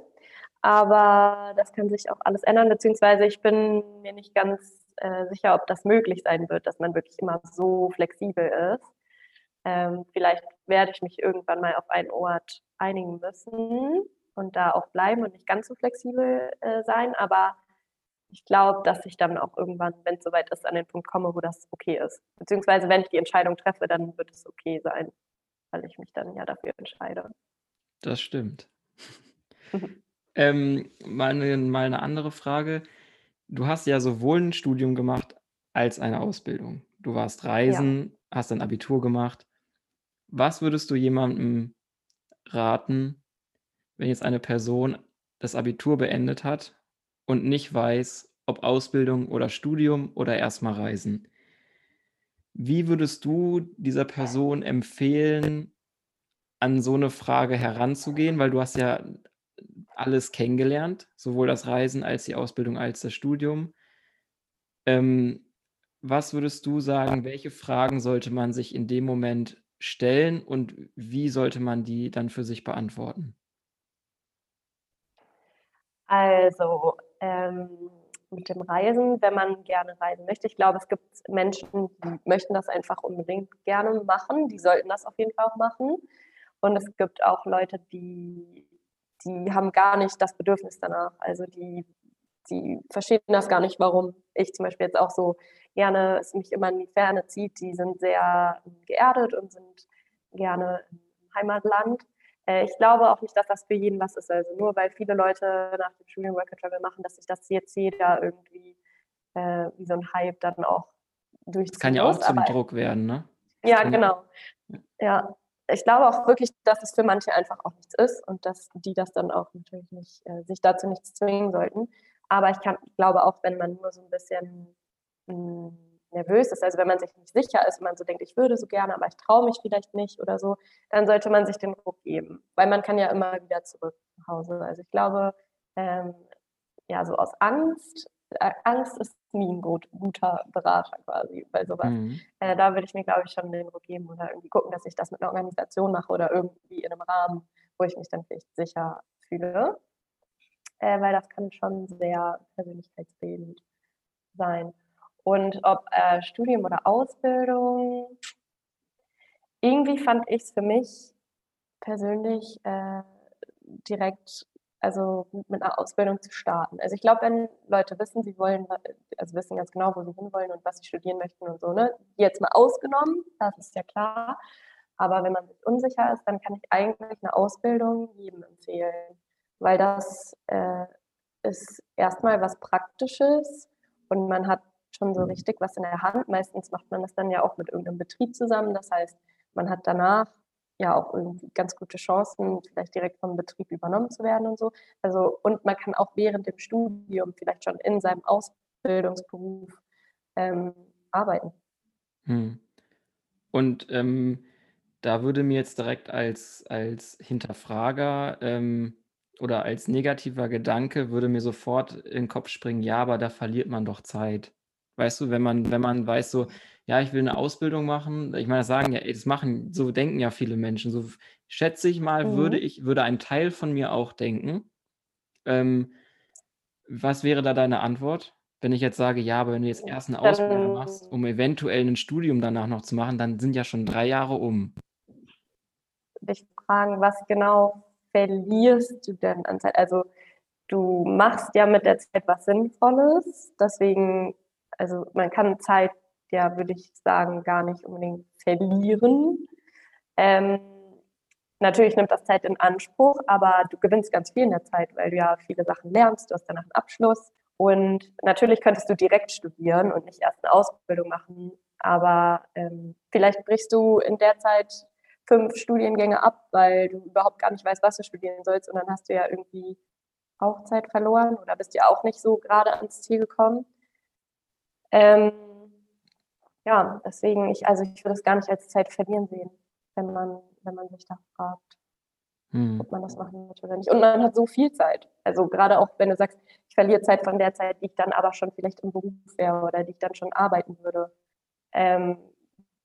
aber das kann sich auch alles ändern, beziehungsweise ich bin mir nicht ganz äh, sicher, ob das möglich sein wird, dass man wirklich immer so flexibel ist. Ähm, vielleicht werde ich mich irgendwann mal auf einen Ort einigen müssen und da auch bleiben und nicht ganz so flexibel äh, sein, aber ich glaube, dass ich dann auch irgendwann, wenn es soweit ist, an den Punkt komme, wo das okay ist. Beziehungsweise wenn ich die Entscheidung treffe, dann wird es okay sein, weil ich mich dann ja dafür entscheide. Das stimmt. (laughs) Ähm, mal 'ne mal 'ne andere Frage. Du hast ja sowohl ein Studium gemacht als eine Ausbildung. Du warst Ja. reisen, hast ein Abitur gemacht. Was würdest du jemandem raten, wenn jetzt eine Person das Abitur beendet hat und nicht weiß, ob Ausbildung oder Studium oder erstmal Reisen? Wie würdest du dieser Person empfehlen an so eine Frage heranzugehen, weil du hast ja alles kennengelernt, sowohl das Reisen als die Ausbildung als das Studium. Ähm, was würdest du sagen, welche Fragen sollte man sich in dem Moment stellen und wie sollte man die dann für sich beantworten? Also, ähm, mit dem Reisen, wenn man gerne reisen möchte. Ich glaube, es gibt Menschen, die möchten das einfach unbedingt gerne machen. Die sollten das auf jeden Fall auch machen. Und es gibt auch Leute, die, die haben gar nicht das Bedürfnis danach. Also die, die verstehen das gar nicht, warum ich zum Beispiel jetzt auch so gerne es mich immer in die Ferne zieht. Die sind sehr geerdet und sind gerne im Heimatland. Äh, ich glaube auch nicht, dass das für jeden was ist. Also nur weil viele Leute nach dem Studium Work and Travel machen, dass sich das jetzt jeder irgendwie äh, wie so ein Hype dann auch durchzieht. Das kann ja auch zum Druck werden, ne? Ja, genau. Ja, ich glaube auch wirklich, dass es für manche einfach auch nichts ist und dass die das dann auch natürlich nicht, äh, sich dazu nichts zwingen sollten. Aber ich kann, glaube auch, wenn man nur so ein bisschen mh, hm, nervös ist, also wenn man sich nicht sicher ist, wenn man so denkt, ich würde so gerne, aber ich traue mich vielleicht nicht oder so, dann sollte man sich den Druck geben, weil man kann ja immer wieder zurück nach Hause. Also ich glaube, ähm, ja, so aus Angst äh, Angst ist nie ein gut, guter Berater quasi bei sowas. Mhm. Äh, da würde ich mir, glaube ich, schon den Ruck geben oder irgendwie gucken, dass ich das mit einer Organisation mache oder irgendwie in einem Rahmen, wo ich mich dann vielleicht sicher fühle. Äh, weil das kann schon sehr persönlichkeitsbildend sein. Und ob äh, Studium oder Ausbildung, irgendwie fand ich es für mich persönlich äh, direkt also mit einer Ausbildung zu starten. Also ich glaube, wenn Leute wissen, sie wollen, also wissen ganz genau, wo sie hinwollen und was sie studieren möchten und so, ne, jetzt mal ausgenommen, das ist ja klar. Aber wenn man sich unsicher ist, dann kann ich eigentlich eine Ausbildung jedem empfehlen, weil das äh, ist erstmal was Praktisches und man hat schon so richtig was in der Hand. Meistens macht man das dann ja auch mit irgendeinem Betrieb zusammen. Das heißt, man hat danach ja auch irgendwie ganz gute Chancen, vielleicht direkt vom Betrieb übernommen zu werden und so. Also, und man kann auch während dem Studium vielleicht schon in seinem Ausbildungsberuf ähm, arbeiten. Hm. Und ähm, da würde mir jetzt direkt als, als Hinterfrager ähm, oder als negativer Gedanke würde mir sofort in den Kopf springen, ja, aber da verliert man doch Zeit. Weißt du, wenn man, wenn man weiß, so, ja, ich will eine Ausbildung machen, ich meine, das sagen ja, das machen, so denken ja viele Menschen. So schätze ich mal, mhm. würde ich, würde ein Teil von mir auch denken. Ähm, was wäre da deine Antwort? Wenn ich jetzt sage, ja, aber wenn du jetzt erst eine Ausbildung machst, um eventuell ein Studium danach noch zu machen, dann sind ja schon drei Jahre um. Dich fragen, was genau verlierst du denn an Zeit? Also du machst ja mit der Zeit was Sinnvolles, deswegen, also man kann Zeit ja, würde ich sagen, gar nicht unbedingt verlieren. Ähm, natürlich nimmt das Zeit in Anspruch, aber du gewinnst ganz viel in der Zeit, weil du ja viele Sachen lernst, du hast danach einen Abschluss. Und natürlich könntest du direkt studieren und nicht erst eine Ausbildung machen, aber ähm, vielleicht brichst du in der Zeit fünf Studiengänge ab, weil du überhaupt gar nicht weißt, was du studieren sollst und dann hast du ja irgendwie auch Zeit verloren oder bist ja auch nicht so gerade ans Ziel gekommen. Ähm, ja, deswegen, ich, also ich würde es gar nicht als Zeit verlieren sehen, wenn man, wenn man sich da fragt, hm. ob man das machen möchte oder nicht. Und man hat so viel Zeit. Also gerade auch, wenn du sagst, ich verliere Zeit von der Zeit, die ich dann aber schon vielleicht im Beruf wäre oder die ich dann schon arbeiten würde. Ähm,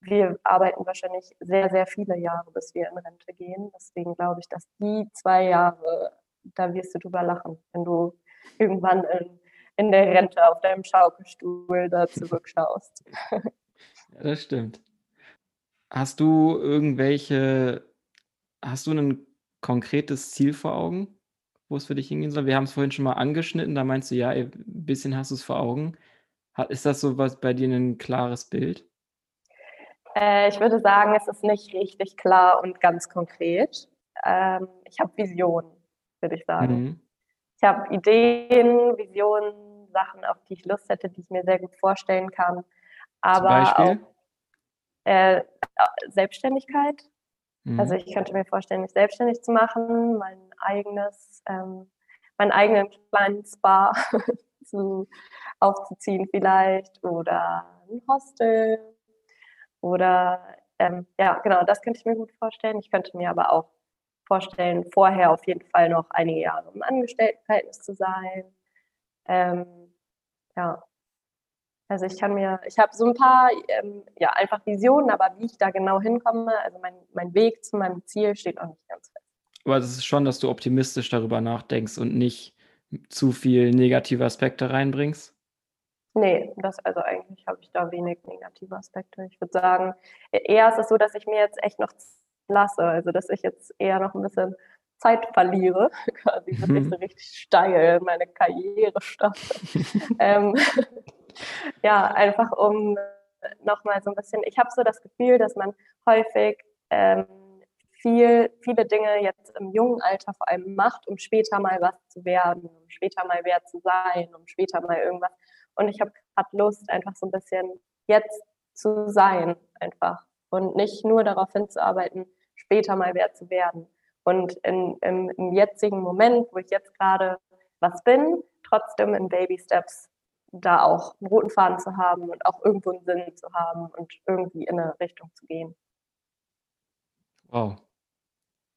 wir arbeiten wahrscheinlich sehr, sehr viele Jahre, bis wir in Rente gehen. Deswegen glaube ich, dass die zwei Jahre, da wirst du drüber lachen, wenn du irgendwann in, in der Rente auf deinem Schaukelstuhl da zurückschaust. Ja, das stimmt. Hast du irgendwelche hast du ein konkretes Ziel vor Augen, wo es für dich hingehen soll? Wir haben es vorhin schon mal angeschnitten, da meinst du, ja, ein bisschen hast du es vor Augen. ist das so was bei dir ein klares Bild? Äh, ich würde sagen, es ist nicht richtig klar und ganz konkret. Ähm, ich habe Visionen, würde ich sagen. Mhm. Ich habe Ideen, Visionen, Sachen, auf die ich Lust hätte, die ich mir sehr gut vorstellen kann. Aber auch äh, Selbstständigkeit. Mhm. Also ich könnte mir vorstellen, mich selbstständig zu machen, mein eigenes, ähm, meinen eigenen kleinen Spa (laughs) zu, aufzuziehen vielleicht oder ein Hostel oder ähm, ja, genau, das könnte ich mir gut vorstellen. Ich könnte mir aber auch vorstellen, vorher auf jeden Fall noch einige Jahre im Angestelltenverhältnis zu sein. Ähm, ja, also ich kann mir, ich habe so ein paar, ähm, ja, einfach Visionen, aber wie ich da genau hinkomme, also mein, mein Weg zu meinem Ziel steht noch nicht ganz fest. Aber es ist schon, dass du optimistisch darüber nachdenkst und nicht zu viel negative Aspekte reinbringst? Nee, das, also eigentlich habe ich da wenig negative Aspekte. Ich würde sagen, eher ist es so, dass ich mir jetzt echt noch lasse, also dass ich jetzt eher noch ein bisschen Zeit verliere, (laughs) quasi mhm. wirklich so richtig steil meine Karriere starte. (laughs) ähm, (laughs) ja, einfach um nochmal so ein bisschen, ich habe so das Gefühl, dass man häufig ähm, viel, viele Dinge jetzt im jungen Alter vor allem macht, um später mal was zu werden, um später mal wer zu sein, um später mal irgendwas. Und ich habe gerade Lust, einfach so ein bisschen jetzt zu sein, einfach. Und nicht nur darauf hinzuarbeiten, später mal wer zu werden. Und in, im, im jetzigen Moment, wo ich jetzt gerade was bin, trotzdem in Baby Steps da auch einen roten Faden zu haben und auch irgendwo einen Sinn zu haben und irgendwie in eine Richtung zu gehen. Wow.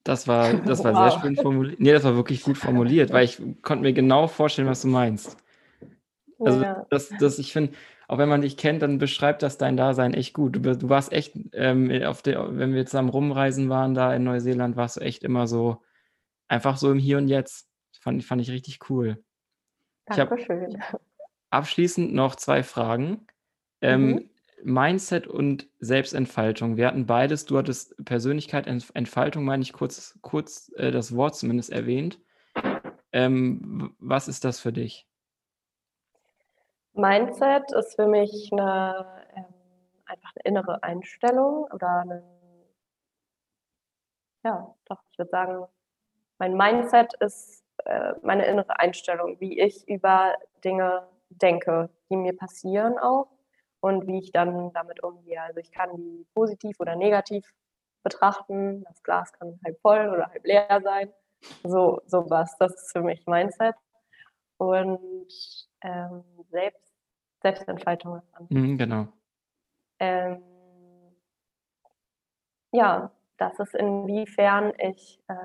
Das war, das war (laughs) wow. sehr schön formuliert. Nee, das war wirklich gut formuliert, weil ich konnte mir genau vorstellen, was du meinst. Also, ja. das, das, ich finde, auch wenn man dich kennt, dann beschreibt das dein Dasein echt gut. Du, du warst echt, ähm, der, wenn wir zusammen rumreisen waren da in Neuseeland, warst du echt immer so, einfach so im Hier und Jetzt. Fand, fand ich richtig cool. Dankeschön. Ich Abschließend noch zwei Fragen. Ähm, mhm. Mindset und Selbstentfaltung. Wir hatten beides. Du hattest Persönlichkeit, Entfaltung, meine ich kurz, kurz äh, das Wort zumindest erwähnt. Ähm, was ist das für dich? Mindset ist für mich eine, ähm, einfach eine innere Einstellung oder eine, ja, doch, ich würde sagen, mein Mindset ist äh, meine innere Einstellung, wie ich über Dinge denke, die mir passieren auch und wie ich dann damit umgehe. Also ich kann die positiv oder negativ betrachten. Das Glas kann halb voll oder halb leer sein. So sowas, das ist für mich Mindset. Und ähm, Selbst, Selbstentfaltung. Mhm, genau. Ähm, ja, das ist inwiefern ich, äh,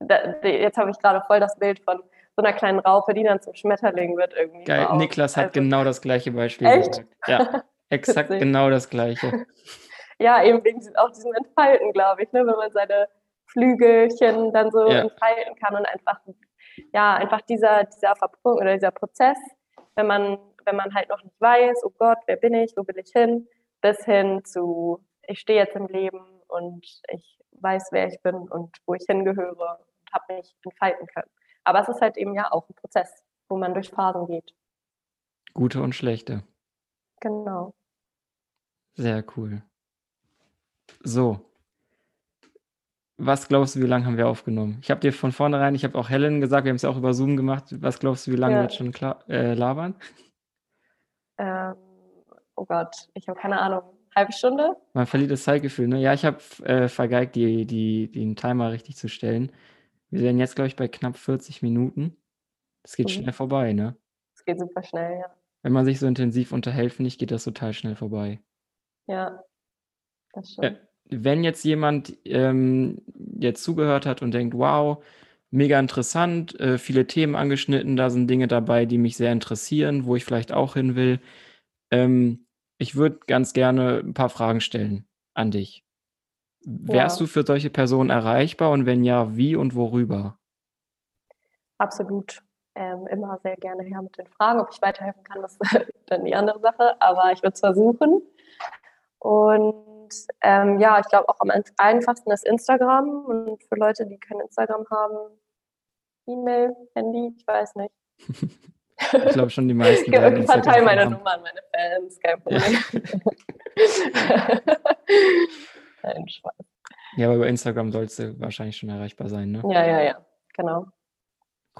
da, jetzt habe ich gerade voll das Bild von so einer kleinen Raupe, die dann zum Schmetterling wird irgendwie. Geil, Niklas hat also, genau das gleiche Beispiel echt? gesagt. Ja, (laughs) exakt genau das gleiche. (laughs) ja, eben wegen auch diesem Entfalten, glaube ich, ne? wenn man seine Flügelchen dann so ja. entfalten kann und einfach, ja, einfach dieser, dieser Verpunkt oder dieser Prozess, wenn man, wenn man halt noch nicht weiß, oh Gott, wer bin ich, wo will ich hin, bis hin zu, ich stehe jetzt im Leben und ich weiß, wer ich bin und wo ich hingehöre und habe mich entfalten können. Aber es ist halt eben ja auch ein Prozess, wo man durch Phasen geht. Gute und schlechte. Genau. Sehr cool. So. Was glaubst du, wie lange haben wir aufgenommen? Ich habe dir von vornherein, ich habe auch Helen gesagt, wir haben es ja auch über Zoom gemacht. Was glaubst du, wie lange ja. wir jetzt schon klar, äh, labern? Ähm, oh Gott, ich habe keine Ahnung. Halbe Stunde? Man verliert das Zeitgefühl, ne? Ja, ich habe äh, vergeigt, die, die, den Timer richtig zu stellen. Wir sind jetzt, glaube ich, bei knapp 40 Minuten. Das geht mhm. schnell vorbei, ne? Das geht super schnell, ja. Wenn man sich so intensiv unterhält, finde ich, geht das total schnell vorbei. Ja, das stimmt. Äh, wenn jetzt jemand ähm, jetzt zugehört hat und denkt, wow, mega interessant, äh, viele Themen angeschnitten, da sind Dinge dabei, die mich sehr interessieren, wo ich vielleicht auch hin will. Ähm, ich würde ganz gerne ein paar Fragen stellen an dich. Wärst ja. du für solche Personen erreichbar und wenn ja, wie und worüber? Absolut. Ähm, immer sehr gerne her mit den Fragen. Ob ich weiterhelfen kann, das (laughs) ist dann die andere Sache, aber ich würde es versuchen. Und ähm, ja, ich glaube auch am einfachsten ist Instagram und für Leute, die kein Instagram haben, E-Mail, Handy, ich weiß nicht. (laughs) Ich glaube schon die meisten. Ich verteile meine Nummer an meine Fans, kein Problem. Ja. (laughs) Nein, Spaß. Ja, aber über Instagram sollst du wahrscheinlich schon erreichbar sein, ne? Ja, ja, ja, genau.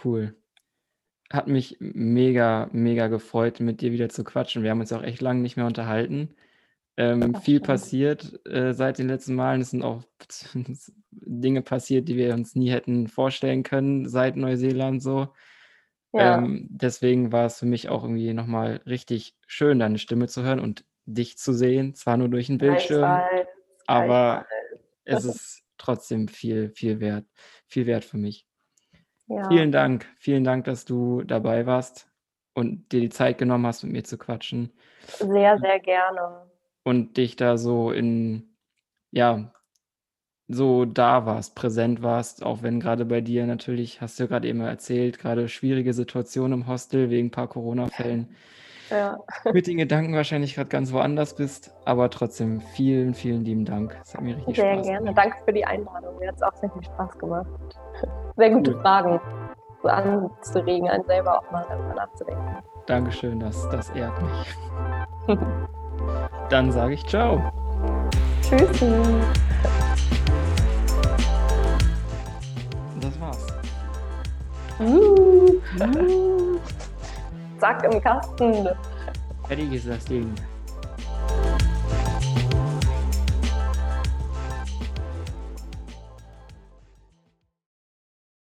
Cool. Hat mich mega, mega gefreut, mit dir wieder zu quatschen. Wir haben uns auch echt lange nicht mehr unterhalten. Ähm, viel passiert äh, seit den letzten Malen. Es sind auch (laughs) Dinge passiert, die wir uns nie hätten vorstellen können seit Neuseeland so. Ja. Ähm, deswegen war es für mich auch irgendwie nochmal richtig schön, deine Stimme zu hören und dich zu sehen. Zwar nur durch den Bildschirm, aber es ist trotzdem viel, viel wert, viel wert für mich. Ja. Vielen Dank, vielen Dank, dass du dabei warst und dir die Zeit genommen hast, mit mir zu quatschen. Sehr, sehr gerne. Und dich da so in, ja, so da warst, präsent warst, auch wenn gerade bei dir natürlich, hast du ja gerade eben erzählt, gerade schwierige Situation im Hostel wegen ein paar Corona-Fällen. (laughs) Ja. Mit den Gedanken wahrscheinlich gerade ganz woanders bist, aber trotzdem vielen, vielen lieben Dank. Es hat mir richtig sehr Spaß gerne. Danke für die Einladung. Mir hat es auch sehr viel Spaß gemacht. Sehr gute cool. Fragen, so anzuregen, einen selber auch mal darüber nachzudenken. Dankeschön, das, das ehrt mich. (laughs) Dann sage ich ciao. Tschüss. Uh, uh. (laughs) Zack im Kasten. Fertig ist das Ding.